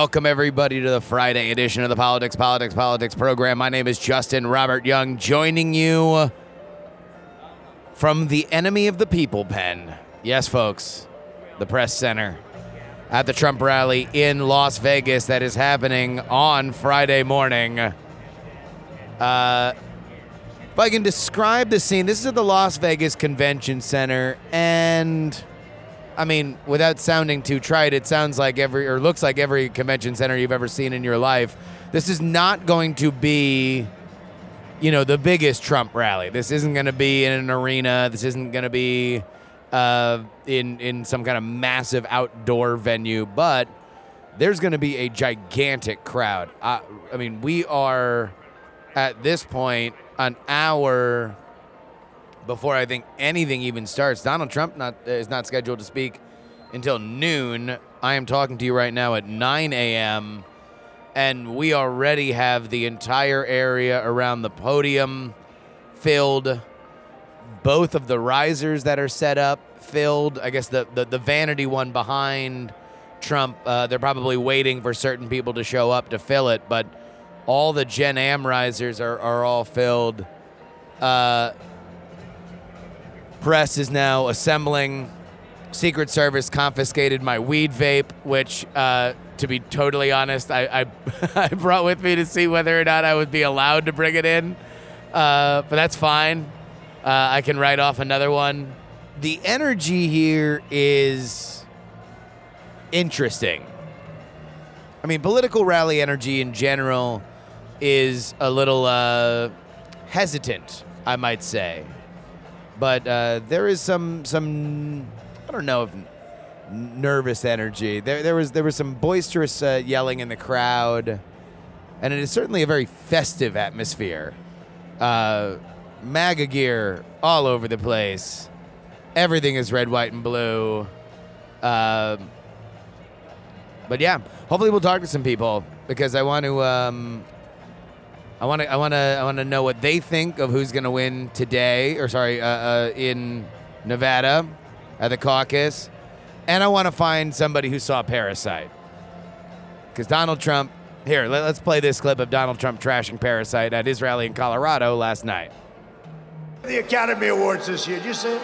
Welcome, everybody, to the Friday edition of the Politics, Politics, Politics program. My name is Justin Robert Young, joining you from the enemy of the people pen. Yes, folks, the press center at the Trump rally in Las Vegas that is happening on Friday morning. Uh, if I can describe the scene, this is at the Las Vegas Convention Center, and I mean, without sounding too trite, it sounds like every or looks like every convention center you've ever seen in your life. This is not going to be, you know, the biggest Trump rally. This isn't going to be in an arena. This isn't going to be uh, in in some kind of massive outdoor venue. But there's going to be a gigantic crowd. Uh, I mean, we are at this point an hour before I think anything even starts. Donald Trump not is not scheduled to speak until noon. I am talking to you right now at 9 a.m. and we already have the entire area around the podium filled. Both of the risers that are set up filled. I guess the the, the vanity one behind Trump. Uh, they're probably waiting for certain people to show up to fill it, but all the Gen Am risers are, are all filled. Uh, press is now assembling. Secret Service confiscated my weed vape, which, uh, to be totally honest, I, I, I brought with me to see whether or not I would be allowed to bring it in. Uh, but that's fine. Uh, I can write off another one. The energy here is interesting. I mean, political rally energy in general is a little uh, hesitant, I might say. But uh, there is some some I don't know if nervous energy. There there was there was some boisterous uh, yelling in the crowd, and it is certainly a very festive atmosphere. Uh, MAGA gear all over the place. Everything is red, white, and blue. Um, but yeah, hopefully we'll talk to some people because I want to. Um, I want to. I want to. I want to know what they think of who's going to win today, or sorry, uh, uh, in Nevada, at the caucus, and I want to find somebody who saw Parasite. Because Donald Trump. Here, let, us play this clip of Donald Trump trashing Parasite at his rally in Colorado last night. The Academy Awards this year. Did you see it?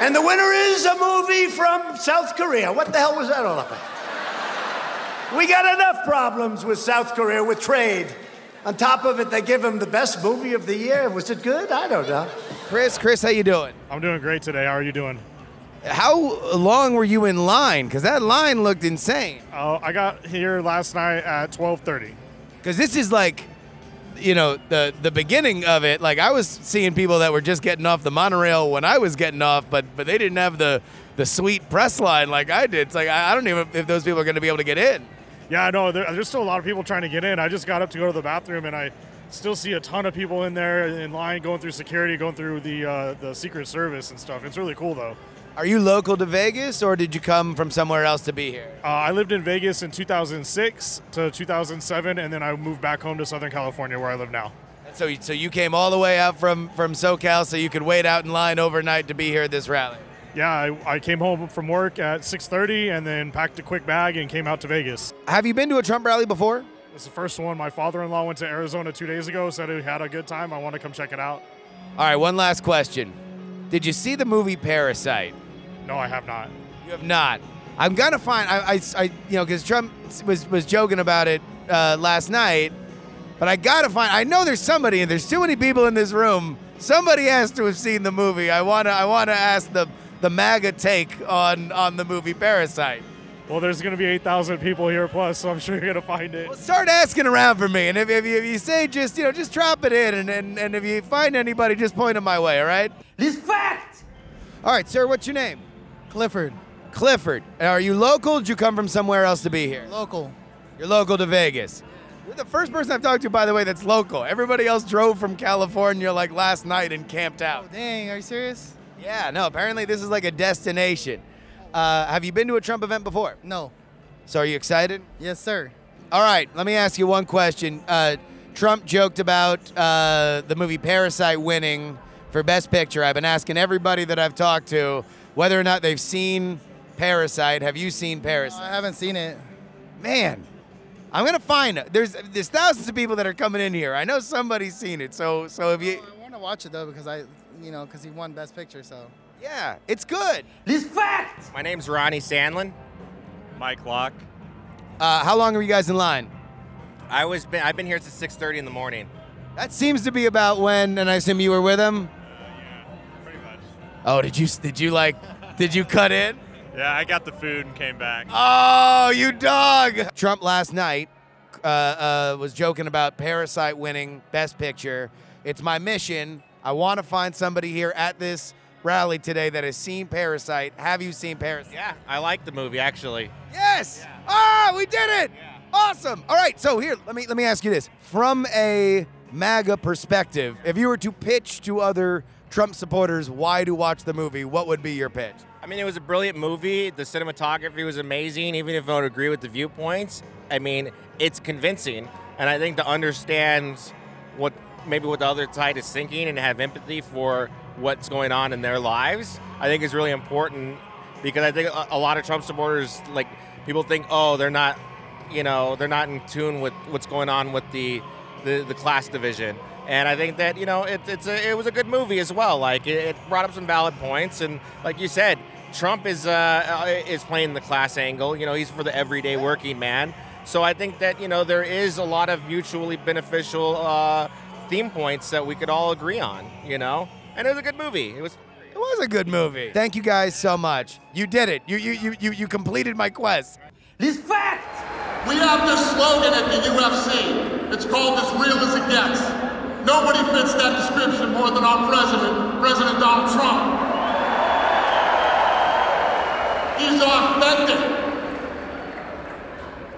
And the winner is a movie from South Korea. What the hell was that all about? We got enough problems with South Korea with trade. On top of it, they give him the best movie of the year. Was it good? I don't know. Chris, Chris, how you doing? I'm doing great today. How are you doing? How long were you in line? Because that line looked insane. Oh, I got here last night at 12:30. Because this is like, you know, the the beginning of it. Like I was seeing people that were just getting off the monorail when I was getting off, but but they didn't have the the sweet press line like I did. It's like I, I don't even know if those people are going to be able to get in. Yeah, I know. There, there's still a lot of people trying to get in. I just got up to go to the bathroom, and I still see a ton of people in there in line, going through security, going through the uh, the Secret Service and stuff. It's really cool though. Are you local to Vegas, or did you come from somewhere else to be here? Uh, I lived in Vegas in 2006 to 2007, and then I moved back home to Southern California, where I live now. So so you came all the way out from from SoCal so you could wait out in line overnight to be here at this rally. Yeah, I, I came home from work at 6:30, and then packed a quick bag and came out to Vegas. Have you been to a Trump rally before? It's the first one. My father-in-law went to Arizona two days ago, said he had a good time. I want to come check it out. All right, one last question. Did you see the movie Parasite? No, I have not. You have not. I'm gonna find. I, I, I you know, because Trump was was joking about it uh, last night, but I gotta find. I know there's somebody, and there's too many people in this room. Somebody has to have seen the movie. I wanna, I wanna ask the the MAGA take on on the movie Parasite. Well, there's going to be 8,000 people here plus, so I'm sure you're going to find it. Well, Start asking around for me, and if, if, you, if you say just you know just drop it in, and, and and if you find anybody, just point them my way. All right. This fact. All right, sir. What's your name? Clifford, Clifford. Are you local? Did you come from somewhere else to be here? local. You're local to Vegas. You're the first person I've talked to, by the way, that's local. Everybody else drove from California like last night and camped out. Oh, Dang, are you serious? Yeah, no, apparently this is like a destination. Uh, have you been to a Trump event before? No. So are you excited? Yes, sir. All right, let me ask you one question. Uh, Trump joked about uh, the movie Parasite winning for Best Picture. I've been asking everybody that I've talked to whether or not they've seen Parasite. Have you seen Parasite? I haven't seen it. Man, I'm gonna find it. There's there's thousands of people that are coming in here. I know somebody's seen it. So so if you I want to watch it though because I, you know, because he won Best Picture. So. yeah, it's good. This fact. My name's Ronnie Sandlin. Mike Locke. Uh, how long are you guys in line? I was been, I've been here since 6:30 in the morning. That seems to be about when, and I assume you were with him. Yeah, Pretty much. Oh, did you did you like did you cut in? Yeah, I got the food and came back. Oh, you dog! Trump last night uh, uh, was joking about Parasite winning Best Picture. It's my mission. I want to find somebody here at this rally today that has seen Parasite. Have you seen Parasite? Yeah, I like the movie actually. Yes. Ah, we did it. Awesome. All right. So here, let me let me ask you this: from a MAGA perspective, if you were to pitch to other Trump supporters why to watch the movie, what would be your pitch? I mean, it was a brilliant movie. The cinematography was amazing, even if I don't agree with the viewpoints. I mean, it's convincing, and I think to understand what maybe what the other side is thinking and have empathy for what's going on in their lives, I think is really important because I think a, lot of Trump supporters like people think, oh, they're not, you know, they're not in tune with what's going on with the the, the class division. And I think that you know it, it's a, it was a good movie as well. Like it, it brought up some valid points, and like you said, Trump is uh, uh, is playing the class angle. You know, he's for the everyday working man. So I think that you know there is a lot of mutually beneficial uh, theme points that we could all agree on. You know, and it was a good movie. It was. It was a good movie. Thank you guys so much. You did it. You you you you, you completed my quest. This fact! We have this slogan at the UFC. It's called as real as it gets. Nobody fits that description more than our president, President Donald Trump. He's authentic.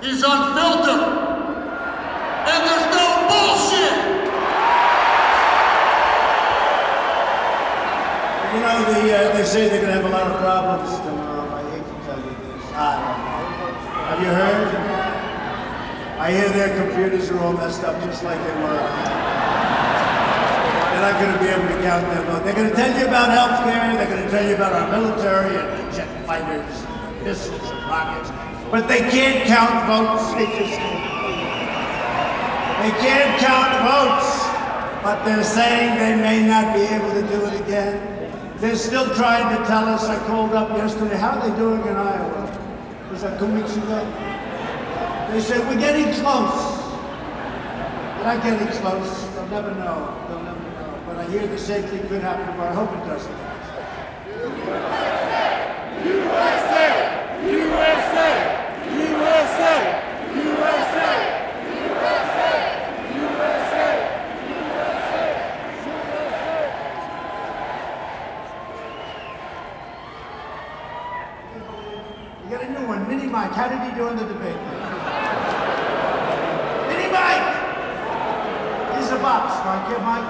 He's unfiltered. And there's know, the, uh, they say they're going to have a lot of problems tomorrow. I hate to tell you this. I don't know. Have you heard? I hear their computers are all messed up just like they were. They're not going to be able to count their vote. They're going to tell you about health care. They're going to tell you about our military and jet fighters, missiles and rockets. But they can't count votes. They just can't. They can't count votes, but they're saying they may not be able to do it again. They're still trying to tell us. I called up yesterday. How are they doing in Iowa? Was that two weeks ago? They said we're getting close. We're not getting close. They'll never know. They'll never know. But I hear the same thing could happen, but I hope it doesn't. You got a new one, Mini Mike. How did he do in the debate? Mini Mike! Here's a box, Mike. Here, Mike.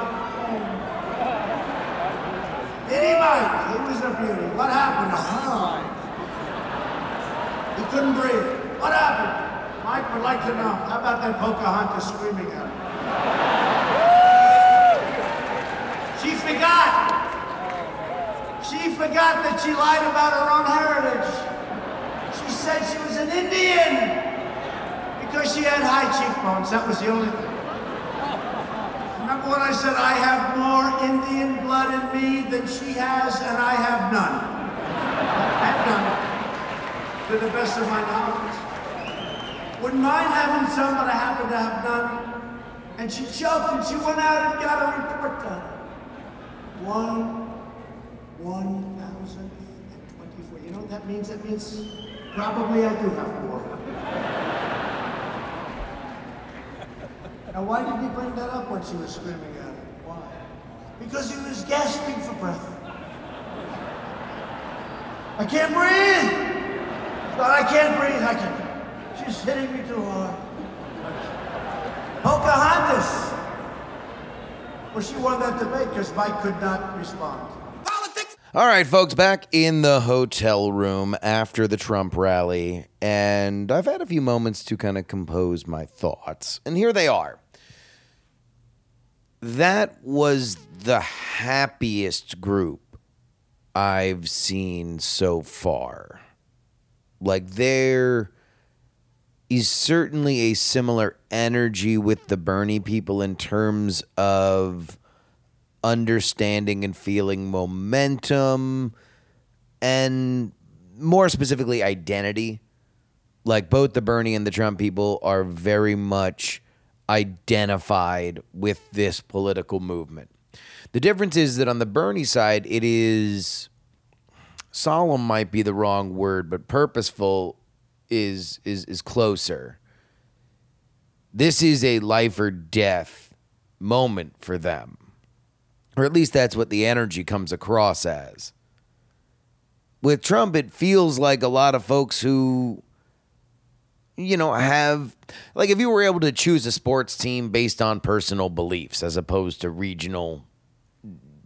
Mini Mike, What happened? He couldn't breathe. What happened? Mike would like to know. How about that Pocahontas screaming at him? She forgot. She forgot that she lied about her own heritage. She said she was an Indian because she had high cheekbones. That was the only thing. When I said I have more Indian blood in me than she has, and I have none? Have none. To the best of my knowledge. Wouldn't mind having some, but I happen to have none. And she choked and she went out and got a report done. One, one thousand and twenty-four. You know what that means? That means probably I do have more. Now, why did he bring that up when she was screaming at him? Why? Because he was gasping for breath. I can't breathe! But I can't breathe. I can. She's hitting me too hard. Pocahontas! Well, she won that debate because Mike could not respond. Politics. All right, folks, back in the hotel room after the Trump rally, and I've had a few moments to kind of compose my thoughts, and here they are. That was the happiest group I've seen so far. Like, there is certainly a similar energy with the Bernie people in terms of understanding and feeling momentum and more specifically identity. Like both the Bernie and the Trump people are very much identified with this political movement. The difference is that on the Bernie side, it is solemn might be the wrong word, but purposeful is is is closer. This is a life or death moment for them. Or at least that's what the energy comes across as. With Trump, it feels like a lot of folks who, you know, have, like, if you were able to choose a sports team based on personal beliefs as opposed to regional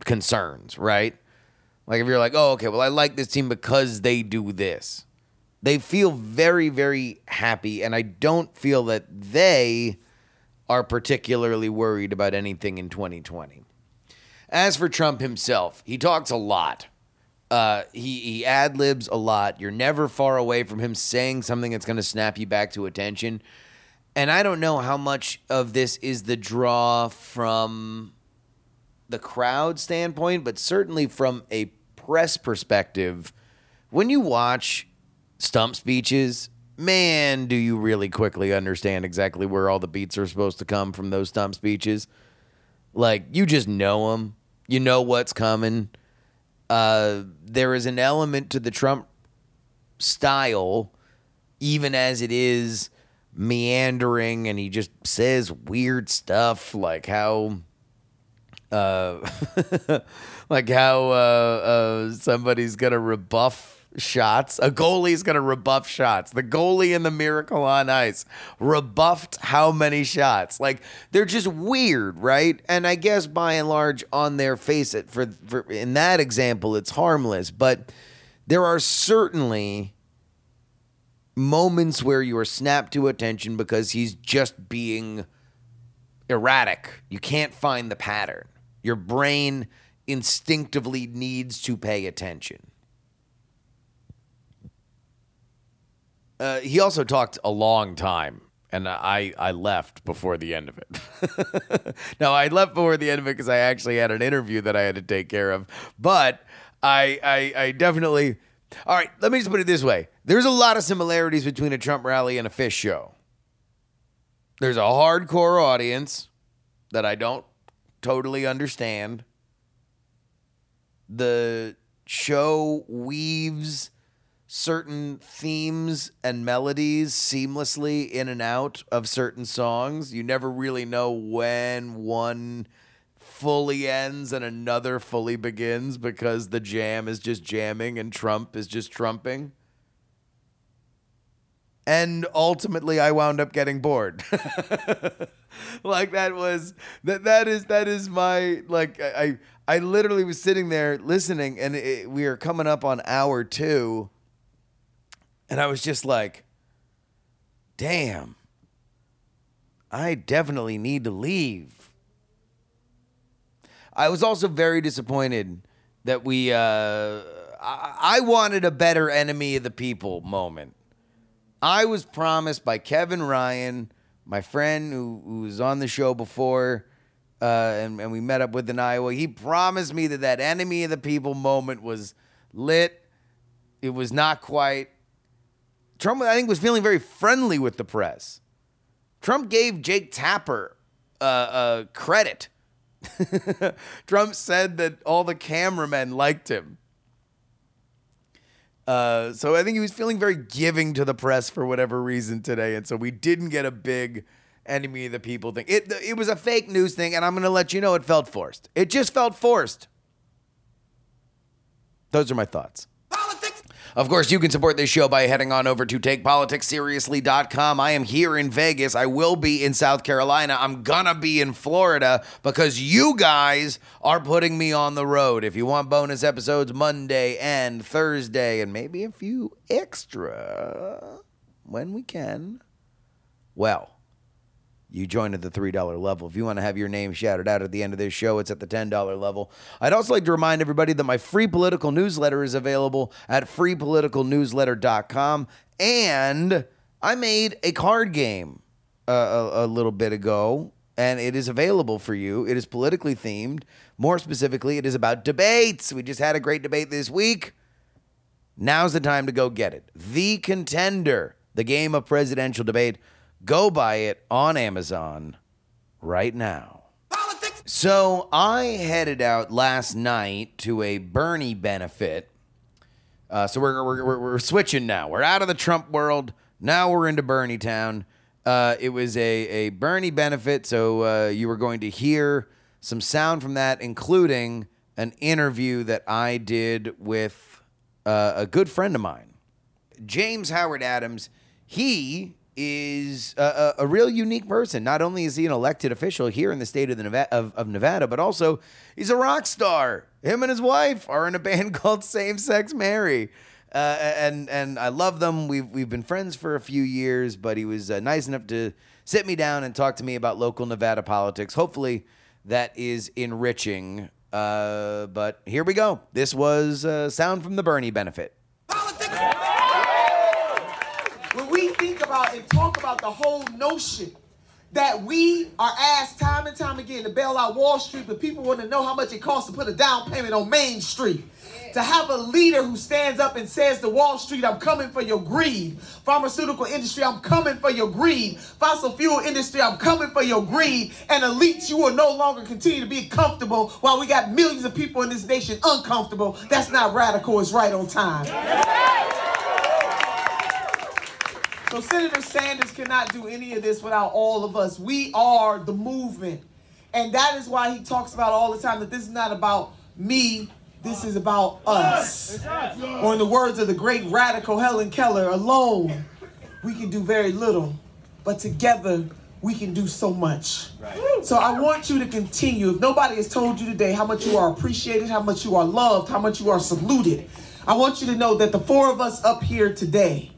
concerns, right? Like, if you're like, oh, okay, well, I like this team because they do this. They feel very, very happy, and I don't feel that they are particularly worried about anything in 2020. As for Trump himself, he talks a lot. Uh, he he ad libs a lot. You're never far away from him saying something that's going to snap you back to attention. And I don't know how much of this is the draw from the crowd standpoint, but certainly from a press perspective. When you watch stump speeches, man, do you really quickly understand exactly where all the beats are supposed to come from those stump speeches. Like, you just know them, you know what's coming. Uh, there is an element to the Trump style, even as it is meandering, and he just says weird stuff like how. Uh, like how uh, uh, somebody's gonna rebuff shots. A goalie is gonna rebuff shots. The goalie in the Miracle on Ice rebuffed how many shots? Like they're just weird, right? And I guess by and large, on their face, it for, for in that example, it's harmless. But there are certainly moments where you are snapped to attention because he's just being erratic. You can't find the pattern. Your brain instinctively needs to pay attention. Uh, he also talked a long time, and I, I left before the end of it. now, I left before the end of it because I actually had an interview that I had to take care of. But I, I, I definitely. All right, let me just put it this way there's a lot of similarities between a Trump rally and a Phish show. There's a hardcore audience that I don't totally understand. The show weaves certain themes and melodies seamlessly in and out of certain songs. You never really know when one fully ends and another fully begins because the jam is just jamming and Trump is just trumping. And ultimately I wound up getting bored. like that was that that is that is my like I I literally was sitting there listening and it, we are coming up on hour 2 and I was just like, damn, I definitely need to leave. I was also very disappointed that we, uh, I, I wanted a better enemy of the people moment. I was promised by Kevin Ryan, my friend who, who was on the show before, uh, and, and we met up with in Iowa. He promised me that that enemy of the people moment was lit. It was not quite. Trump, I think, was feeling very friendly with the press. Trump gave Jake Tapper uh, uh, credit. Trump said that all the cameramen liked him. Uh, so I think he was feeling very giving to the press for whatever reason today, and so we didn't get a big enemy of the people thing. It it was a fake news thing, and I'm going to let you know it felt forced. It just felt forced. Those are my thoughts. Of course, you can support this show by heading on over to takepoliticsseriously.com. I am here in Vegas. I will be in South Carolina. I'm gonna be in Florida because you guys are putting me on the road. If you want bonus episodes Monday and Thursday, and maybe a few extra when we can, well, you join at the $3 level. If you want to have your name shouted out at the end of this show, it's at the $10 level. I'd also like to remind everybody that my free political newsletter is available at freepoliticalnewsletter.com. And I made a card game uh, a, a little bit ago, and it is available for you. It is politically themed. More specifically, it is about debates. We just had a great debate this week. Now's the time to go get it. The Contender, the game of presidential debate. Go buy it on Amazon right now. So I headed out last night to a Bernie benefit. Uh, so we're, we're, we're, we're switching now. We're out of the Trump world. Now we're into Bernie town. Uh, it was a, a Bernie benefit. So uh, you were going to hear some sound from that, including an interview that I did with uh, a good friend of mine. James Howard Adams, he is a, a, a real unique person. Not only is he an elected official here in the state of, the Nevada, of, of Nevada, but also he's a rock star. Him and his wife are in a band called Same Sex Mary. Uh, and and I love them. We've we've been friends for a few years, but he was uh, nice enough to sit me down and talk to me about local Nevada politics. Hopefully, that is enriching. Uh, but here we go. This was uh, sound from the Bernie benefit. when we think about and talk about the whole notion that we are asked time and time again to bail out Wall Street, but people want to know how much it costs to put a down payment on Main Street. To have a leader who stands up and says to Wall Street, I'm coming for your greed. Pharmaceutical industry, I'm coming for your greed. Fossil fuel industry, I'm coming for your greed. And elites, you will no longer continue to be comfortable while we got millions of people in this nation uncomfortable. That's not radical, it's right on time. So Senator Sanders cannot do any of this without all of us. We are the movement. And that is why he talks about all the time that this is not about me, this is about us. Or in the words of the great radical Helen Keller, alone we can do very little, but together we can do so much. So I want you to continue. If nobody has told you today how much you are appreciated, how much you are loved, how much you are saluted, I want you to know that the four of us up here today,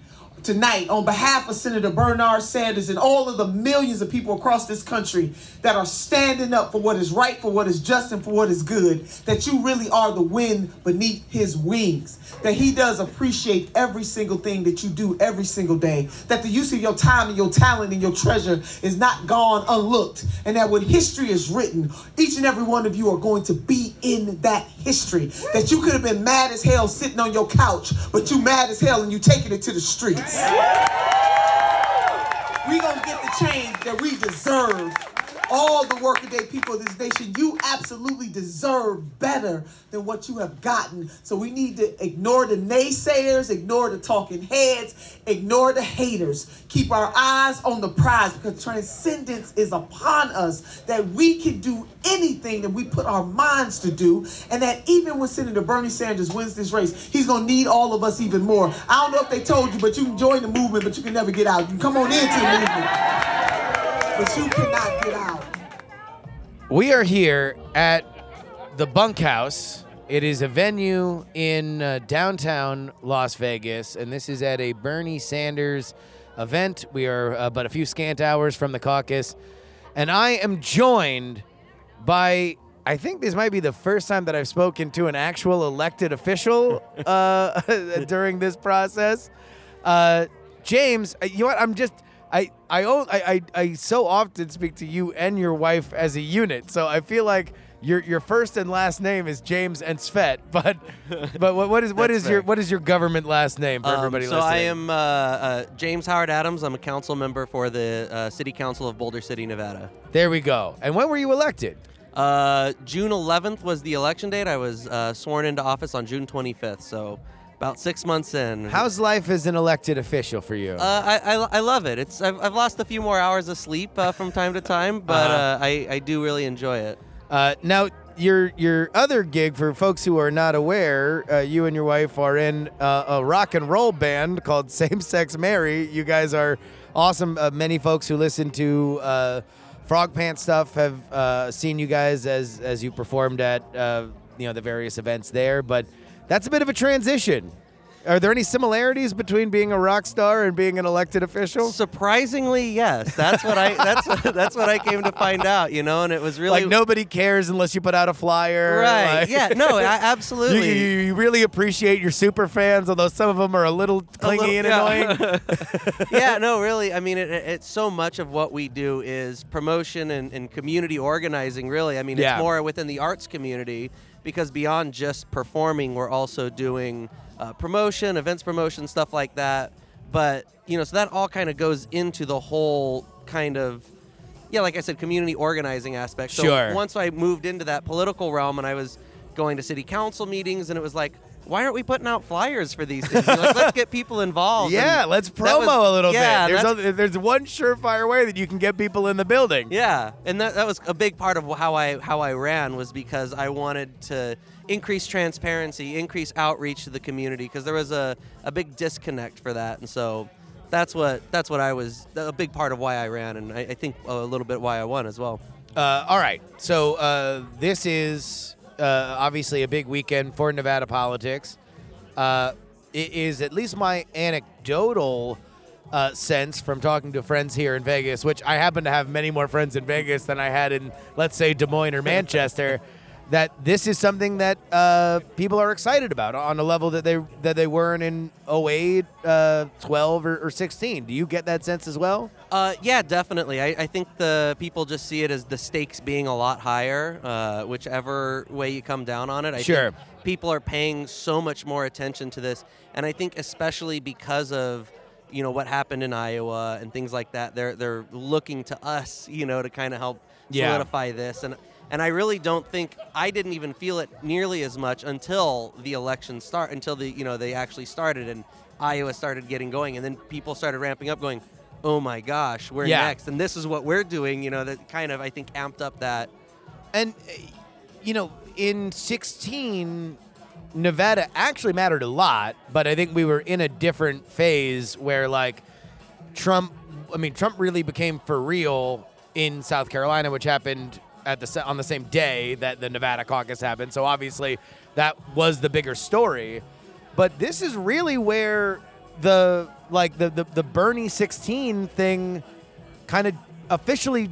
tonight on behalf of Senator Bernard Sanders and all of the millions of people across this country that are standing up for what is right, for what is just, and for what is good, that you really are the wind beneath his wings. That he does appreciate every single thing that you do every single day. That the use of your time and your talent and your treasure is not gone unlooked. And that when history is written, each and every one of you are going to be in that history. That you could have been mad as hell sitting on your couch, but you mad as hell and you taking it to the streets. We gonna get the change that we deserve. All the workaday people of this nation, you absolutely deserve better than what you have gotten. So we need to ignore the naysayers, ignore the talking heads, ignore the haters. Keep our eyes on the prize because transcendence is upon us. That we can do anything that we put our minds to do, and that even when Senator Bernie Sanders wins this race, he's gonna need all of us even more. I don't know if they told you, but you can join the movement, but you can never get out. You can come on into the movement, but you cannot get out. We are here at the Bunkhouse. It is a venue in uh, downtown Las Vegas, and this is at a Bernie Sanders event. We are uh, but a few scant hours from the caucus, and I am joined by. I think this might be the first time that I've spoken to an actual elected official uh, during this process. Uh, James, uh, you know what? I'm just. I I, own, I I I so often speak to you and your wife as a unit, so I feel like your your first and last name is James and Svet. But but what, what is what is your what is your government last name for Um, everybody so listening? I am uh, uh, James Howard Adams. I'm a council member for the uh, City Council of Boulder City, Nevada. There we go. And when were you elected? Uh, June 11th was the election date. I was uh, sworn into office on June 25th, so about six months in. How's life as an elected official for you? Uh, I, I, I love it. It's I've, I've lost a few more hours of sleep uh, from time to time, but Uh-huh. uh, I, I do really enjoy it. Uh, now, your your other gig for folks who are not aware, uh, you and your wife are in uh, a rock and roll band called Same Sex Mary. You guys are awesome. Uh, many folks who listen to uh, Frog Pants stuff have uh, seen you guys as as you performed at uh, you know the various events there. But that's a bit of a transition. Are there any similarities between being a rock star and being an elected official? Surprisingly, yes. That's what I that's what, that's what I came to find out. You know, and it was really like nobody cares unless you put out a flyer. Right. like- yeah. No. I, absolutely. you, you really appreciate your super fans, although some of them are a little clingy and little- annoying. yeah. yeah, no, really. I mean, it, it, it's so much of what we do is promotion and, and community organizing, really. I mean, Yeah. it's more within the arts community because beyond just performing, we're also doing uh, promotion, events promotion, stuff like that. But, you know, so that all kind of goes into the whole kind of, yeah, like I said, community organizing aspect. So Sure. once I moved into that political realm and I was going to city council meetings, and it was like, why aren't we putting out flyers for these things? Like, let's get people involved. yeah, And let's promo was- a little yeah, bit. There's, other, there's one surefire way that you can get people in the building. Yeah, and that, that was a big part of how I how I ran was because I wanted to increase transparency, increase outreach to the community because there was a, a big disconnect for that, and so that's what that's what I was a big part of why I ran, and I, I think a little bit why I won as well. Uh, all right. So uh, this is uh, obviously a big weekend for Nevada politics. Uh, it is at least my anecdotal uh, sense from talking to friends here in Vegas, which I happen to have many more friends in Vegas than I had in, let's say, Des Moines or Manchester. That this is something that uh, people are excited about on a level that they that they weren't in 08, uh, 12, or, or 16. Do you get that sense as well? Uh, yeah, definitely. I, I think the people just see it as the stakes being a lot higher, uh, whichever way you come down on it. I Sure. think people are paying so much more attention to this, and I think especially because of you know what happened in Iowa and things like that, they're they're looking to us, you know, to kind of help Yeah. solidify this and. And I really don't think I didn't even feel it nearly as much until the election start, until the you know they actually started and Iowa started getting going, and then people started ramping up, going, "Oh my gosh, we're Yeah. next!" And this is what we're doing. You know, that kind of I think amped up that. And, uh, you know, in 16, Nevada actually mattered a lot, but I think we were in a different phase where, like, Trump, I mean, Trump really became for real in South Carolina, which happened at the on the same day that the Nevada caucus happened. So obviously, that was the bigger story. But this is really where the like the the, the Bernie 16 thing kind of officially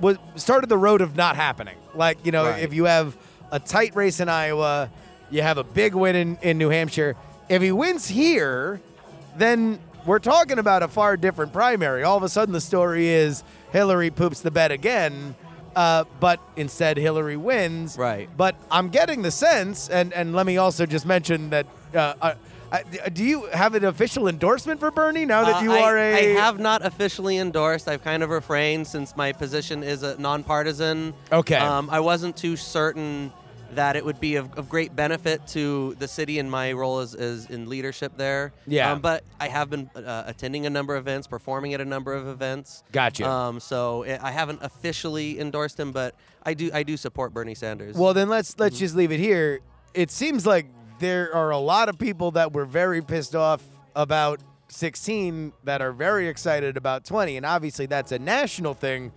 was started the road of not happening. Like, you know, Right. if you have a tight race in Iowa, you have a big win in, in New Hampshire. If he wins here, then we're talking about a far different primary. All of a sudden, the story is Hillary poops the bed again, uh, but instead Hillary wins. Right. But I'm getting the sense, and, and let me also just mention that. Uh, uh, uh, do you have an official endorsement for Bernie now that Uh, you I, are a? I have not officially endorsed. I've kind of refrained since my position is a nonpartisan. Okay. Um, I wasn't too certain that it would be of, of great benefit to the city and my role as, as in leadership there. Yeah. Um, but I have been uh, attending a number of events, performing at a number of events. Gotcha. Um, so I I haven't officially endorsed him, but I do I do support Bernie Sanders. Well, then let's let's Mm-hmm. just leave it here. It seems like there are a lot of people that were very pissed off about 16 that are very excited about 20, and obviously that's a national thing.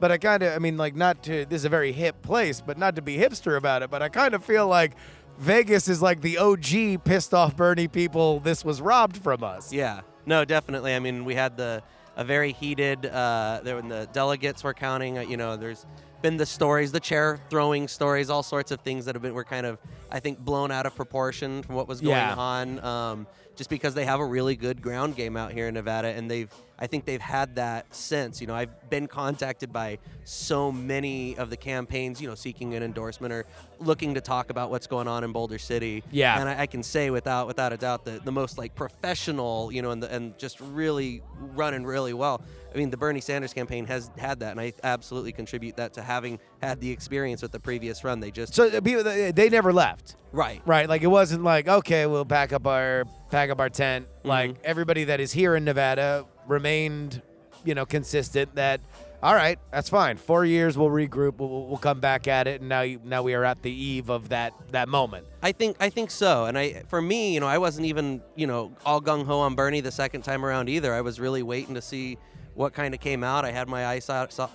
But I kind of, I mean, like, not to this is a very hip place, but not to be hipster about it. But I kind of feel like Vegas is like the OG pissed off Bernie people. This was robbed from us. Yeah, no, definitely. I mean, we had the a very heated. Uh, there when the delegates were counting. Uh, you know, there's been the stories, the chair throwing stories, all sorts of things that have been were kind of, I think, blown out of proportion from what was going Yeah. on. Um, just because they have a really good ground game out here in Nevada, and they've, I think they've had that since. You know, I've been contacted by so many of the campaigns, you know, seeking an endorsement or looking to talk about what's going on in Boulder City. Yeah. and I, I can say without without a doubt that the most like professional, you know, and the, and just really running really well. I mean, the Bernie Sanders campaign has had that, and I absolutely contribute that to having had the experience with the previous run. They just So uh, people, they never left. right, Right, like it wasn't like okay, we'll pack up our pack up our tent. Mm-hmm. Like everybody that is here in Nevada remained, you know, consistent. That All right, that's fine. Four years, we'll regroup. We'll, we'll come back at it, and now you, now we are at the eve of that that moment. I think I think so, and I for me, you know, I wasn't even you know all gung ho on Bernie the second time around either. I was really waiting to see what kind of came out. I had my eyesight saw,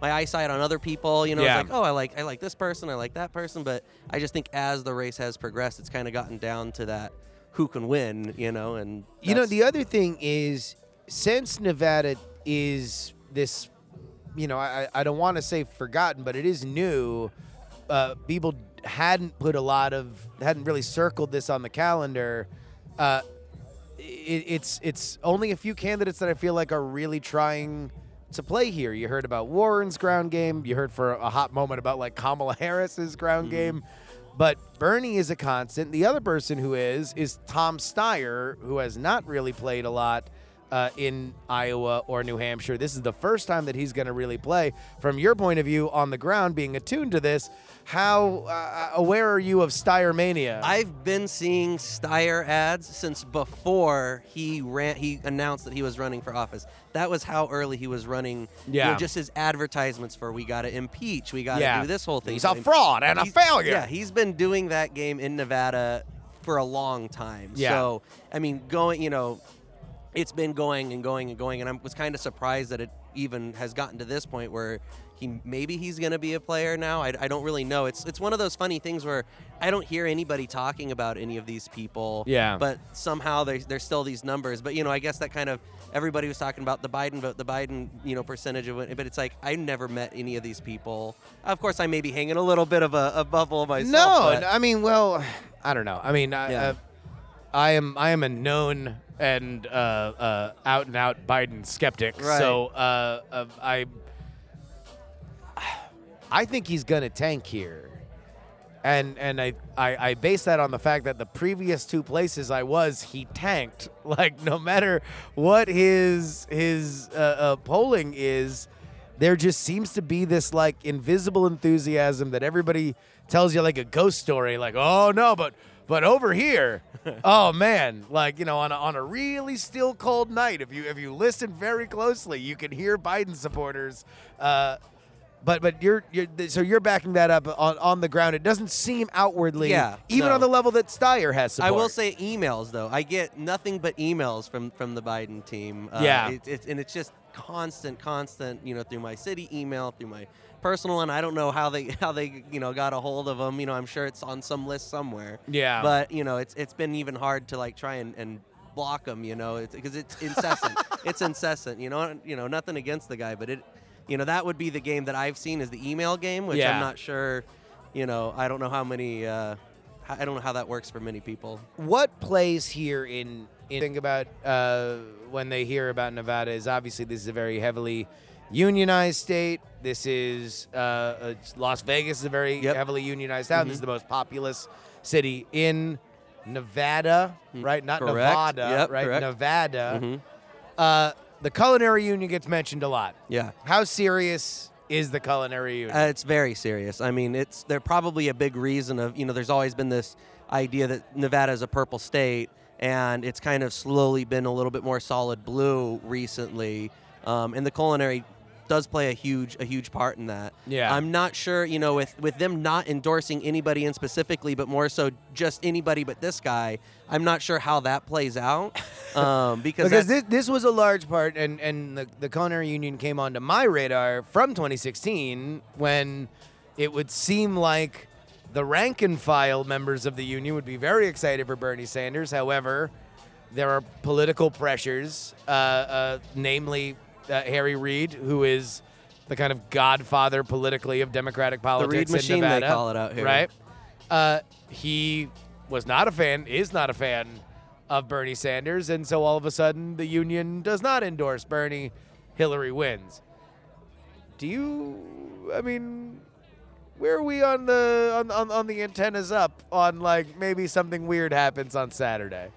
my eyesight on other people. You know, Yeah. it's like oh, I like I like this person, I like that person, but I just think as the race has progressed, it's kind of gotten down to that who can win. You know, and You know, the other thing is since Nevada is this, you know, I, I don't want to say forgotten, but it is new. Uh, people hadn't put a lot of, hadn't really circled this on the calendar. Uh, it, it's it's only a few candidates that I feel like are really trying to play here. You heard about Warren's ground game. You heard for a hot moment about like Kamala Harris's ground game. But Bernie is a constant. The other person who is is Tom Steyer, who has not really played a lot uh, in Iowa or New Hampshire. This is the first time that he's going to really play. From your point of view on the ground, being attuned to this, how uh, aware are you of Steyer mania? I've been seeing Steyer ads since before he ran. He announced that he was running for office. That was how early he was running. you know, Yeah. just his advertisements for we got to impeach, we got to Yeah. do this whole thing. He's a fraud and a failure. Yeah, he's been doing that game in Nevada for a long time. Yeah. So I mean, going, you know, it's been going and going and going, and I was kind of surprised that it even has gotten to this point where he maybe he's going to be a player now. I, I don't really know. It's it's one of those funny things where I don't hear anybody talking about any of these people. Yeah. But somehow there's there's still these numbers. But you know, I guess that kind of everybody was talking about the Biden vote, the Biden you know percentage of it. But it's like I never met any of these people. Of course, I may be hanging a little bit of a, a bubble myself. No, but- I mean, well, I don't know. I mean, I, Yeah. uh, I am I am a known and uh, uh, out and out Biden skeptic. Right. So uh, uh, I I think he's gonna tank here. And and I, I, I base that on the fact that the previous two places I was, he tanked. Like no matter what his his uh, uh, polling is, there just seems to be this like invisible enthusiasm that everybody tells you like a ghost story. Like oh no, but but over here, oh man, like you know on a, on a really still cold night, if you if you listen very closely, you can hear Biden supporters. Uh, but but you're you're so you're backing that up on, on the ground. It doesn't seem outwardly, Yeah, even no. on the level that Steyer has support. I will say emails though. I get nothing but emails from from the Biden team. Uh, Yeah. it, it, and it's just constant, constant. You know, through my city email, through my personal one. I don't know how they how they you know got a hold of them. You know, I'm sure it's on some list somewhere. Yeah. But you know, it's it's been even hard to like try and. and block them you know because it's, incessant it's incessant you know you know nothing against the guy but it you know that would be the game that i've seen is the email game which Yeah. i'm not sure you know i don't know how many uh, I don't know how that works for many people. what plays here in in think about uh, when they hear about Nevada is obviously this is a very heavily unionized state. This is uh, uh, Las Vegas is a very Yep. heavily unionized town. This is the most populous city in Nevada, right? Not Correct. Nevada, Yep, right? correct. Nevada. Mhm. Uh, the culinary union gets mentioned a lot. Yeah. How serious is the culinary union? Uh, it's very serious. I mean, it's they're probably a big reason of you know. There's always been this idea that Nevada is a purple state, and it's kind of slowly been a little bit more solid blue recently. Um, and the culinary does play a huge a huge part in that. Yeah. I'm not sure, you know, with with them not endorsing anybody in specifically, but more so just anybody but this guy. I'm not sure how that plays out um, because, because this, this was a large part, and, and the, the culinary union came onto my radar from 2016 when it would seem like the rank and file members of the union would be very excited for Bernie Sanders. However, there are political pressures, uh, uh, namely uh, Harry Reid, who is the kind of godfather politically of Democratic politics Reid in machine, they Nevada, call it out here. right? Uh, he was not a fan, is not a fan of Bernie Sanders, and so all of a sudden the union does not endorse Bernie. Hillary wins. Do you? I mean, where are we on the on, on, on the antennas up on like maybe something weird happens on Saturday?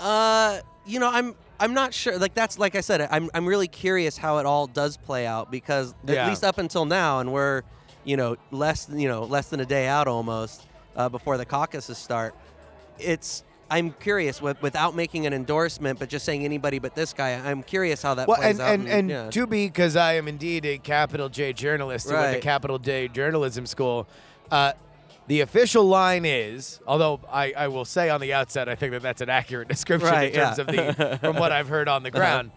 Uh, you know, I'm I'm not sure. Like that's like I said, I'm I'm really curious how it all does play out because Yeah. at least up until now, and we're you know less you know less than a day out almost uh, before the caucuses start. It's I'm curious with, without making an endorsement, but just saying anybody but this guy. I'm curious how that Well, plays and out. and, and yeah. to be because I am indeed a capital J journalist who went to capital J journalism school. Uh, the official line is, although I, I will say on the outset, I think that that's an accurate description Right, in terms yeah. of the from what I've heard on the Uh-huh. ground.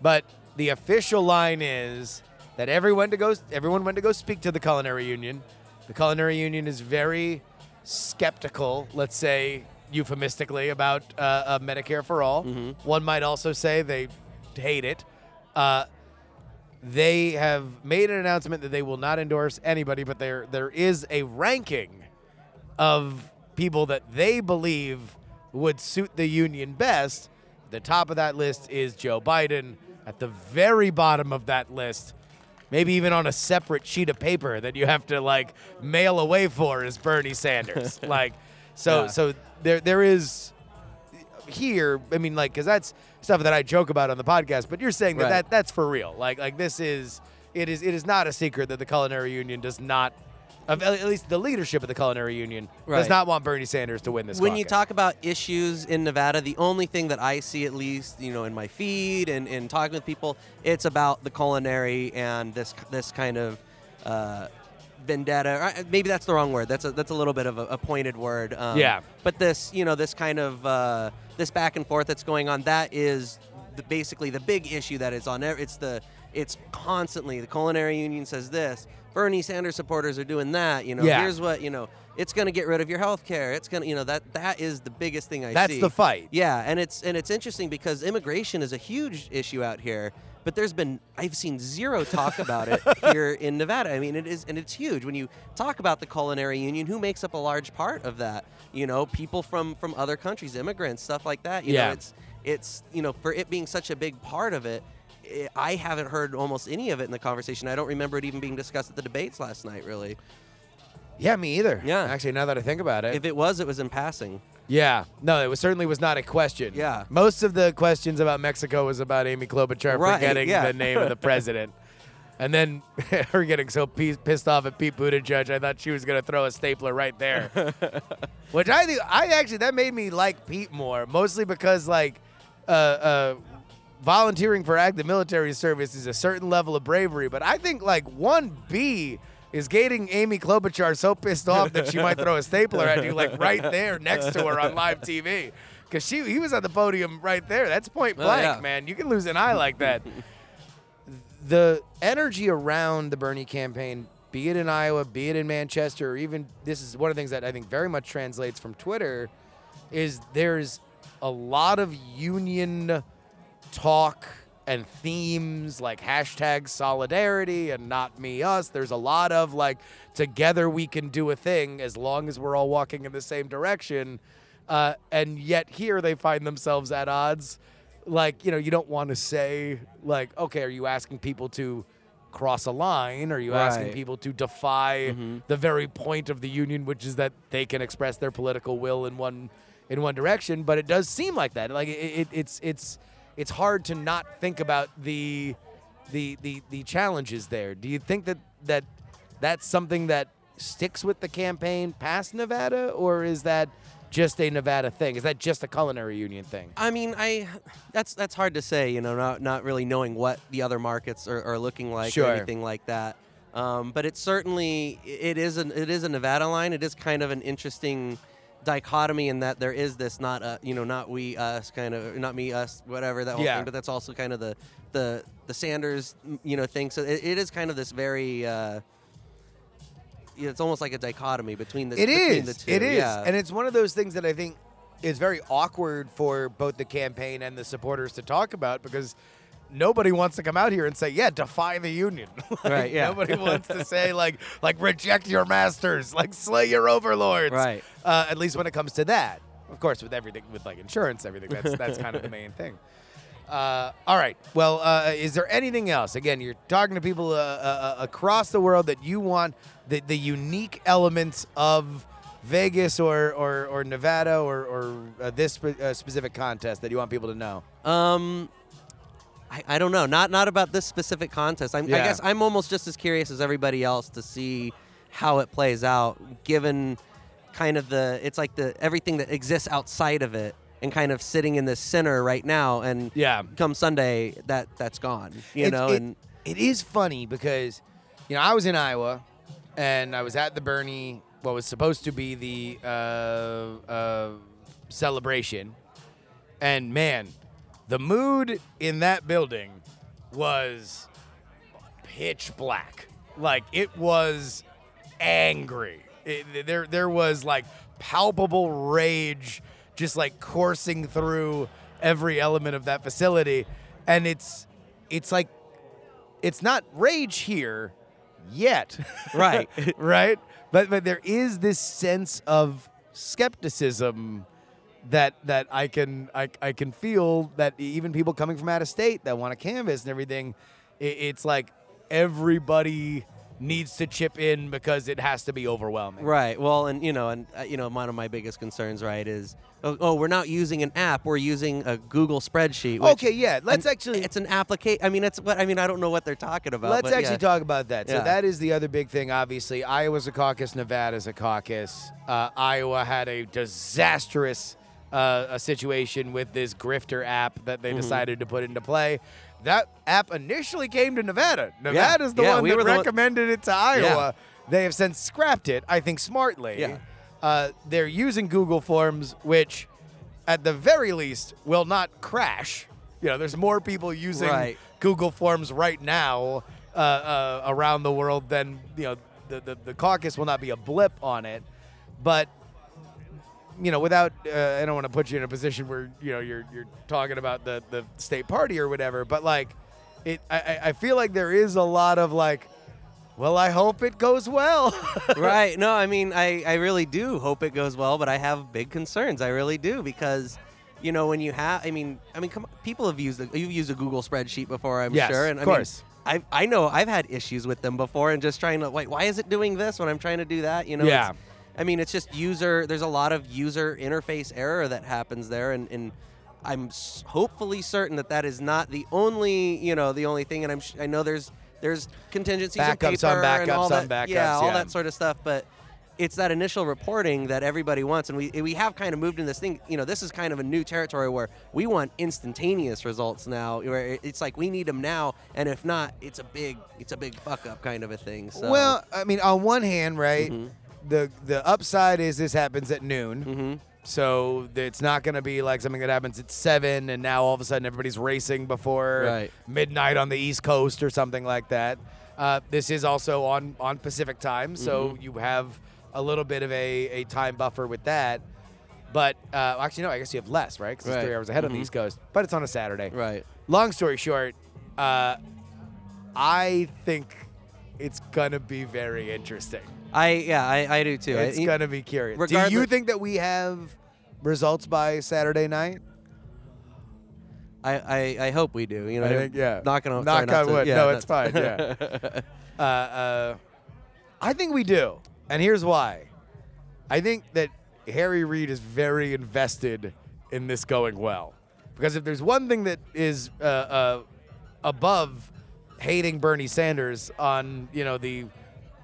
But the official line is that everyone to go everyone went to go speak to the culinary union. The culinary union is very skeptical, let's say euphemistically, about uh, uh, Medicare for all. Mm-hmm. One might also say they hate it. Uh, they have made an announcement that they will not endorse anybody, but there there is a ranking of people that they believe would suit the union best. The top of that list is Joe Biden. At the very bottom of that list, maybe even on a separate sheet of paper that you have to like mail away for, is Bernie Sanders. like, so Yeah. so there there is here. I mean, like, because that's stuff that I joke about on the podcast. But you're saying that, Right. that that's for real. Like like this is it is it is not a secret that the culinary union does not. Of at least the leadership of the culinary union does Right. not want Bernie Sanders to win this. when you caucus. talk about issues in Nevada, the only thing that I see, at least, you know, in my feed and, and talking with people, it's about the culinary and this this kind of uh, vendetta. Or, uh, maybe that's the wrong word. That's a that's a little bit of a, a pointed word. Um, Yeah. But this, you know, this kind of uh, this back and forth that's going on, that is the, basically the big issue that is on. ev- It's the it's constantly the culinary union says this. Bernie Sanders supporters are doing that. You know, Yeah. here's what you know. It's going to get rid of your health care. It's going to, you know, that that is the biggest thing I That's see. That's the fight. Yeah, and it's and it's interesting because immigration is a huge issue out here, but there's been I've seen zero talk about it here in Nevada. I mean, it is and it's huge when you talk about the culinary union. Who makes up a large part of that? You know, people from from other countries, immigrants, stuff like that. You Yeah. know, it's it's you know for it being such a big part of it. I I haven't heard almost any of it in the conversation. I don't remember it even being discussed at the debates last night, really. yeah, me either. Yeah. actually, now that I think about it, If it was, it was in passing. yeah, no, it was certainly was not a question. Yeah. most of the questions about Mexico was about Amy Klobuchar Right, forgetting yeah. the name of the president. And then her getting so pe- pissed off at Pete Buttigieg, I thought she was going to throw a stapler right there. Which I think, I actually, that made me like Pete more, mostly because, like, uh, uh, volunteering for active military service is a certain level of bravery. But I think, like, 1B is getting Amy Klobuchar so pissed off that she might throw a stapler at you, like, right there next to her on live TV. Because she he was at the podium right there. That's point Oh, blank, yeah. man. You can lose an eye like that the energy around the Bernie campaign, be it in Iowa, be it in Manchester, or even this is one of the things that I think very much translates from Twitter, is there's a lot of union talk and themes like hashtag solidarity and not me us. There's a lot of like together we can do a thing as long as we're all walking in the same direction. Uh, and yet here they find themselves at odds. Like you know you don't want to say like okay are you asking people to cross a line? Are you asking people to defy the very point of the union which is that they can express their political will in one in one direction? But it does seem like that. Like it, it, it's it's it's hard to not think about the the the the challenges there do you think that that that's something that sticks with the campaign past Nevada or is that just a Nevada thing is that just a culinary union thing I mean, I that's that's hard to say. You know, not not really knowing what the other markets are, are looking like Sure. or anything like that. Um, but it's certainly it is an it is a Nevada line. It is kind of an interesting dichotomy in that there is this not uh, you know not we us kind of not me us whatever that whole Yeah. thing. But that's also kind of the the the Sanders you know thing. So it, it is kind of this very. Uh, it's almost like a dichotomy between the It between is. the two. It is. yeah. And it's one of those things that I think is very awkward for both the campaign and the supporters to talk about because nobody wants to come out here and say, "Yeah, defy the union." Like, Right, yeah. Nobody wants to say like like reject your masters, like slay your overlords. Right. Uh, at least when it comes to that. Of course, with everything with like insurance, everything that's that's kind of the main thing. Uh, all right. Well, uh, is there anything else? Again, you're talking to people uh, uh, across the world that you want the, the unique elements of Vegas or, or, or Nevada or, or uh, this spe- uh, specific contest that you want people to know. Um, I, I don't know. Not not about this specific contest. I'm, I guess I'm almost just as curious as everybody else to see how it plays out, given kind of the it's like the everything that exists outside of it and kind of sitting in the center right now and Yeah. come Sunday that that's gone you It's- know it- and it is funny because you know I was in Iowa and I was at the Bernie what was supposed to be the uh, uh, celebration, and man, the mood in that building was pitch black. Like it was angry. It, there there was like palpable rage just like coursing through every element of that facility and it's it's like it's not rage here yet. Right. right? But but there is this sense of skepticism that that I can I, I can feel that even people coming from out of state that want to canvas and everything, it, it's like everybody needs to chip in because it has to be overwhelming. Right. Well, and you know, and uh, you know, one of my biggest concerns, right, is oh, oh, we're not using an app, we're using a Google spreadsheet. which- Okay, yeah, let's actually- It's an application. I mean, it's what I mean. I don't know what they're talking about. Let's actually yeah. talk about that. So Yeah. that is the other big thing. Obviously, Iowa's a caucus, Nevada's a caucus. Uh, Iowa had a disastrous uh, a situation with this grifter app that they Mhm. decided to put into play. That app initially came to Nevada. Nevada's the Yeah, one we that were the one- recommended it to Iowa. They have since scrapped it, I think smartly. Yeah. Uh, they're using Google Forms, which at the very least will not crash. You know, there's more people using Right. Google Forms right now uh, uh, around the world than you know the, the the caucus will not be a blip on it, but you know without uh, I don't want to put you in a position where you know you're you're talking about the the state party or whatever, but like it I, I- feel like there is a lot of like, well I hope it goes well. right. No, I mean, I, I really do hope it goes well, but I have big concerns. I really do because, you know, when you have, I mean, I mean, come on, people have used, a, you've used a Google spreadsheet before, I'm Yes, sure, and of I mean, course. I I know I've had issues with them before, and just trying to wait, why is it doing this when I'm trying to do that? You know, Yeah. It's- I mean, it's just user. There's a lot of user interface error that happens there, and, and I'm s- hopefully certain that that is not the only, you know, the only thing. And I'm sh- I know there's there's contingencies in Backups on paper and all backups on that, backups, yeah, all yeah. that sort of stuff. But it's that initial reporting that everybody wants, and we we have kind of moved in this thing. You know, this is kind of a new territory where we want instantaneous results now. Where it's like we need them now, and if not, it's a big it's a big fuck up kind of a thing. So. Well, I mean, on one hand, right, Mhm. The the upside is this happens at noon. Mhm. So it's not going to be like something that happens at seven, and now all of a sudden everybody's racing before Right. midnight on the East Coast or something like that. Uh, this is also on on Pacific time, so Mhm. you have a little bit of a, a time buffer with that. But uh, actually, no, I guess you have less, right? Because Right. it's three hours ahead on the. East Coast. But it's on a Saturday. Right. Long story short, uh, I think it's gonna be very interesting. I yeah I, I do too. It's I, gonna be curious. Do you think that we have results by Saturday night? I, I, I hope we do. You know, I think, yeah. Knock on Knock not on wood. yeah, No, it's fine, yeah. Uh, uh, I think we do, and here's why. I think that Harry Reid is very invested in this going well, because if there's one thing that is uh, uh, above hating Bernie Sanders on you know the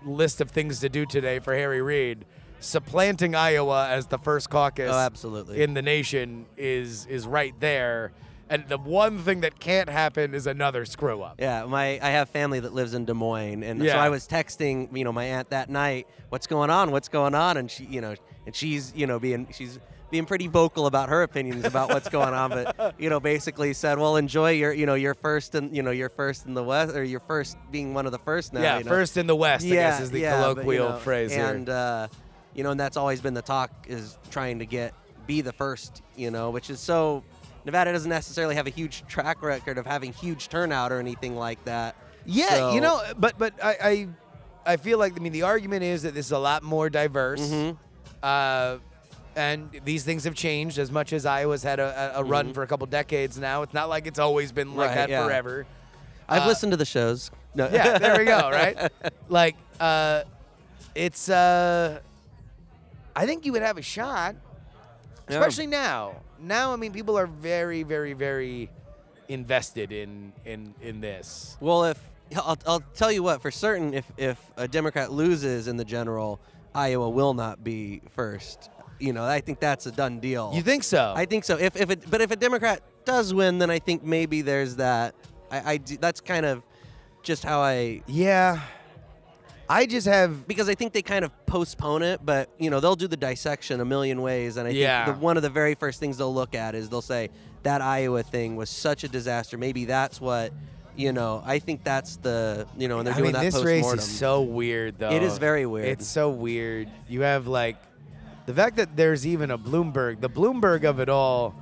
list of things to do today for Harry Reid, supplanting Iowa as the first caucus Oh, absolutely. in the nation is is right there. And the one thing that can't happen is another screw up. Yeah, my I have family that lives in Des Moines, and so I was texting, you know, my aunt that night, "What's going on? What's going on?" And she, you know, and she's, you know, being she's being pretty vocal about her opinions about what's going on, but you know, basically said, "Well, enjoy your, you know, your first and you know, your first in the west, or your first being one of the first now." Yeah, you know? first in the West, I yeah, guess, is the yeah, but, you colloquial know, phrase here. and uh, you know, and that's always been the talk is trying to get be the first, you know, which is so. Nevada doesn't necessarily have a huge track record of having huge turnout or anything like that. Yeah, So- you know, but but I, I I feel like I mean the argument is that this is a lot more diverse, Mhm. uh, and these things have changed as much as Iowa's had a, a, run Mhm. for a couple decades now. It's not like it's always been like Right, that yeah. forever. I've Uh, listened to the shows. No. Yeah, there we go. Right, like uh, it's uh, I think you would have a shot, Yeah. especially now. Now, I mean, people are very, very, very invested in in in this. Well, if I'll, I'll tell you what for certain, if if a Democrat loses in the general, Iowa will not be first. You know, I think that's a done deal. You think so? I think so. If if it, but if a Democrat does win, then I think maybe there's that. I, I do, that's kind of just how I yeah. I just have because I think they kind of postpone it, but you know they'll do the dissection a million ways, and I Yeah. think the, one of the very first things they'll look at is they'll say that Iowa thing was such a disaster. Maybe that's what you know. I think that's the you know, and they're I doing mean, that this postmortem. race is so weird, though. It is very weird. It's so weird. You have like the fact that there's even a Bloomberg. The Bloomberg of it all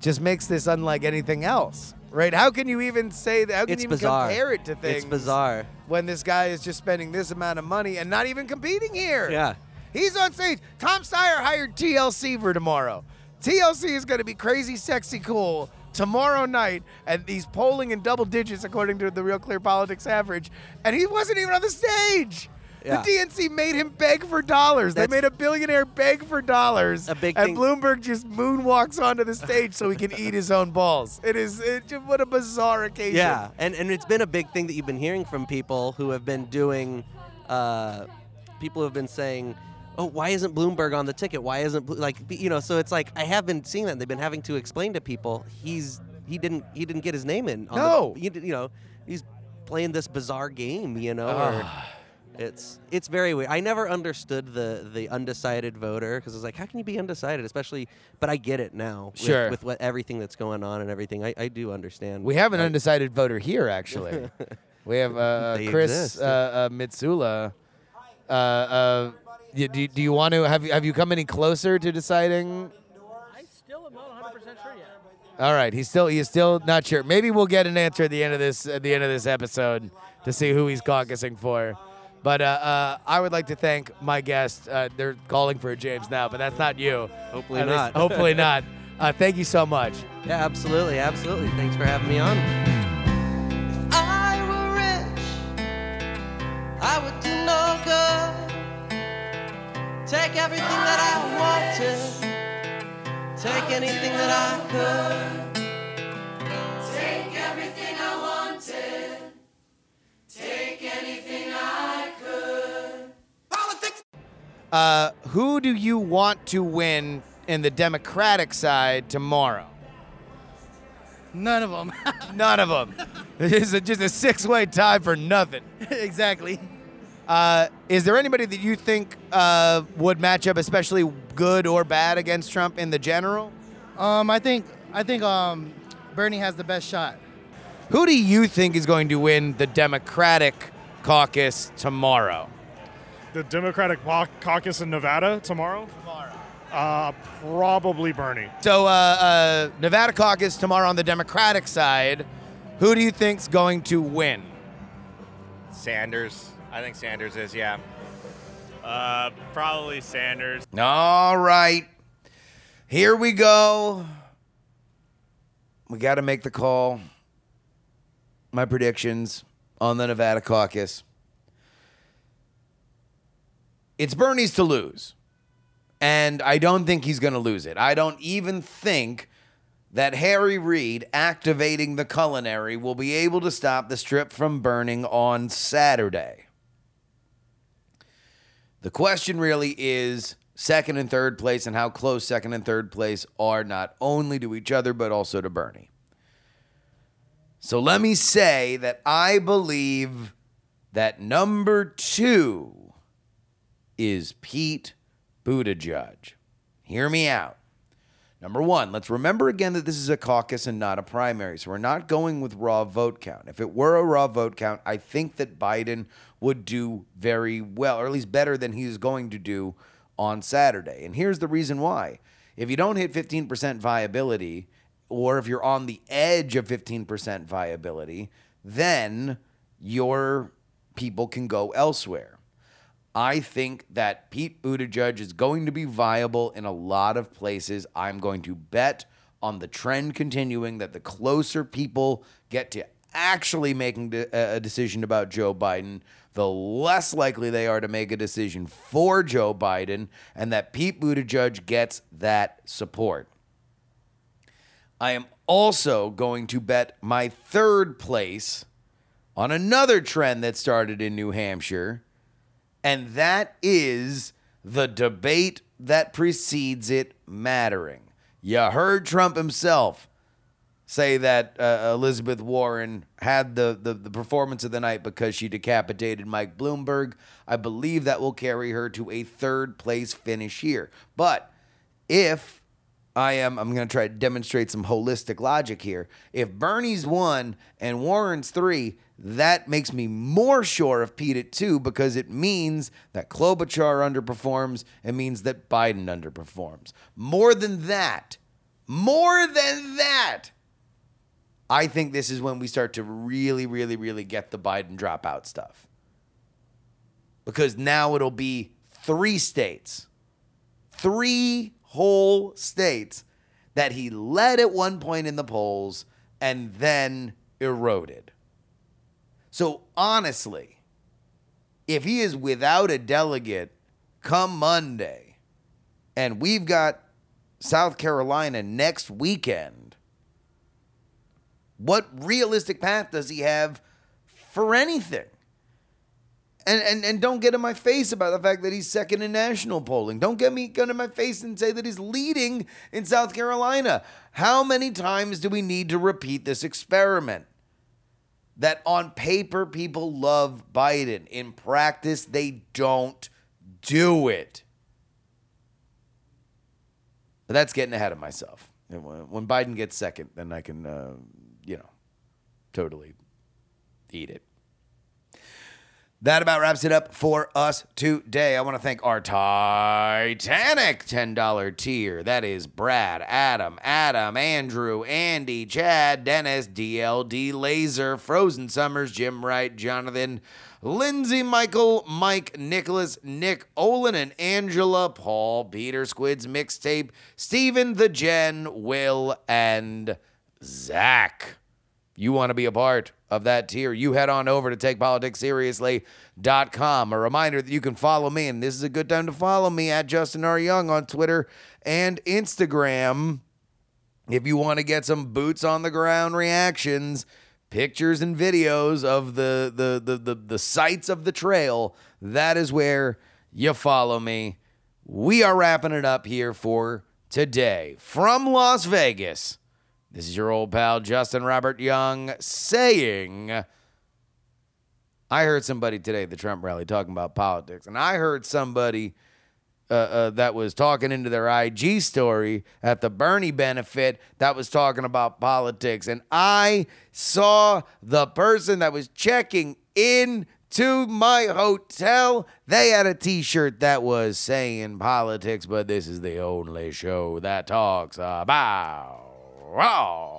just makes this unlike anything else, right? How can you even say that? How can It's you even bizarre. compare it to things? It's bizarre. when this guy is just spending this amount of money and not even competing here. Yeah. He's on stage. Tom Steyer hired TLC for tomorrow. TLC is going to be crazy, sexy, cool tomorrow night, and he's polling in double digits according to the Real Clear Politics average, and he wasn't even on the stage. Yeah. The DNC made him beg for dollars. That's- they made a billionaire beg for dollars. A big and thing- Bloomberg just moonwalks onto the stage so he can eat his own balls. It is it, what a bizarre occasion. Yeah, and and it's been a big thing that you've been hearing from people who have been doing. Uh, people who have been saying, "Oh, why isn't Bloomberg on the ticket? Why isn't like you know?" So it's like I have been seeing that. They've been having to explain to people he's he didn't he didn't get his name in. On No. the, you, you know he's playing this bizarre game. You know. or- it's it's very weird. I never understood the the undecided voter because it's like, how can you be undecided? Especially, but I get it now. with- Sure. With, what everything that's going on and everything, I, I do understand. We have an I- undecided voter here, actually. we have uh, Chris exist. uh, uh, Mitsula. Uh, uh, y- do, do you want to have you have you come any closer to deciding? I still am not 100 percent sure yet. All right, he's still he's still not sure. Maybe we'll get an answer at the end of this at the end of this episode to see who he's caucusing for. But uh, uh, I would like to thank my guest. Uh, they're calling for James now, but that's not you. Hopefully At least- not. hopefully not. Uh, thank you so much. Yeah, absolutely, absolutely. Thanks for having me on. I were rich, I would do no good. Take everything that I wanted, take anything that I could. Take everything I wanted, take anything I could. Uh, who do you want to win in the Democratic side tomorrow? None of them. None of them. It's a- just a six-way tie for nothing. exactly. Uh, is there anybody that you think uh, would match up especially good or bad against Trump in the general? Um, I think I think um, Bernie has the best shot. Who do you think is going to win the Democratic caucus tomorrow? The Democratic Caucus in Nevada tomorrow. Tomorrow. Uh, probably Bernie. So, uh, uh, Nevada caucus tomorrow on the Democratic side. Who do you think's going to win? Sanders. I think Sanders is, yeah. Uh, probably Sanders. All right. Here we go. We got to make the call. My predictions on the Nevada caucus. It's Bernie's to lose. And I don't think he's going to lose it. I don't even think that Harry Reid activating the culinary will be able to stop the strip from burning on Saturday. The question really is second and third place and how close second and third place are not only to each other, but also to Bernie. So let me say that I believe that number two is Pete Buttigieg. Hear me out. Number one, let's remember again that this is a caucus and not a primary. So we're not going with raw vote count. If it were a raw vote count, I think that Biden would do very well, or at least better than he is going to do on Saturday. And here's the reason why. If you don't hit 15% viability, or if you're on the edge of 15% viability, then your people can go elsewhere. I think that Pete Buttigieg is going to be viable in a lot of places. I'm going to bet on the trend continuing that the closer people get to actually making de- uh, a decision about Joe Biden, the less likely they are to make a decision for Joe Biden, and that Pete Buttigieg gets that support. I am also going to bet my third place on another trend that started in New Hampshire, and that is the debate that precedes it mattering. You heard Trump himself say that uh, Elizabeth Warren had the, the, the performance of the night because she decapitated Mike Bloomberg. I believe that will carry her to a third place finish here. But if I am, I'm going to try to demonstrate some holistic logic here. If Bernie's one and Warren's three, that makes me more sure of Pete at two because it means that Klobuchar underperforms. It means that Biden underperforms. More than that, more than that, I think this is when we start to really, really, really get the Biden dropout stuff. Because now it'll be three states, three whole states that he led at one point in the polls and then eroded. So honestly, if he is without a delegate come Monday and we've got South Carolina next weekend, what realistic path does he have for anything? And, and and don't get in my face about the fact that he's second in national polling. Don't get me get in my face and say that he's leading in South Carolina. How many times do we need to repeat this experiment? That on paper people love Biden. In practice, they don't do it. But that's getting ahead of myself. When when Biden gets second, then I can, uh, you know, totally eat it. That about wraps it up for us today. I want to thank our Titanic $10 tier. That is Brad, Adam, Adam, Andrew, Andy, Chad, Dennis, DLD, Laser, Frozen Summers, Jim Wright, Jonathan, Lindsay, Michael, Mike, Nicholas, Nick, Olin, and Angela, Paul, Peter, Squids, Mixtape, Steven, The Jen, Will, and Zach you want to be a part of that tier, you head on over to takepoliticsseriously.com. A reminder that you can follow me, and this is a good time to follow me at Justin R. Young on Twitter and Instagram. If you want to get some boots on the ground reactions, pictures and videos of the the the the, the sights of the trail, that is where you follow me. We are wrapping it up here for today from Las Vegas. This is your old pal Justin Robert Young saying, I heard somebody today at the Trump rally talking about politics, and I heard somebody uh, uh, that was talking into their IG story at the Bernie benefit that was talking about politics, and I saw the person that was checking in to my hotel. They had a t-shirt that was saying politics, but this is the only show that talks about Wow.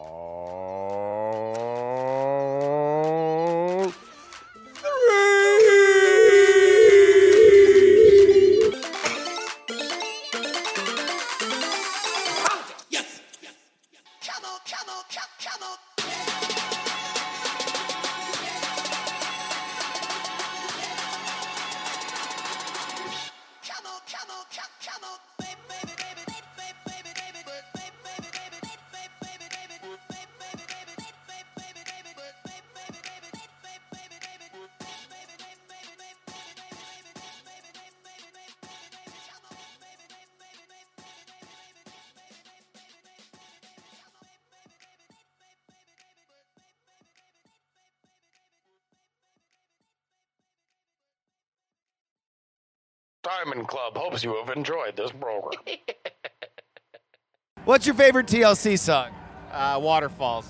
Diamond Club hopes you have enjoyed this program. What's your favorite TLC song? Uh, Waterfalls.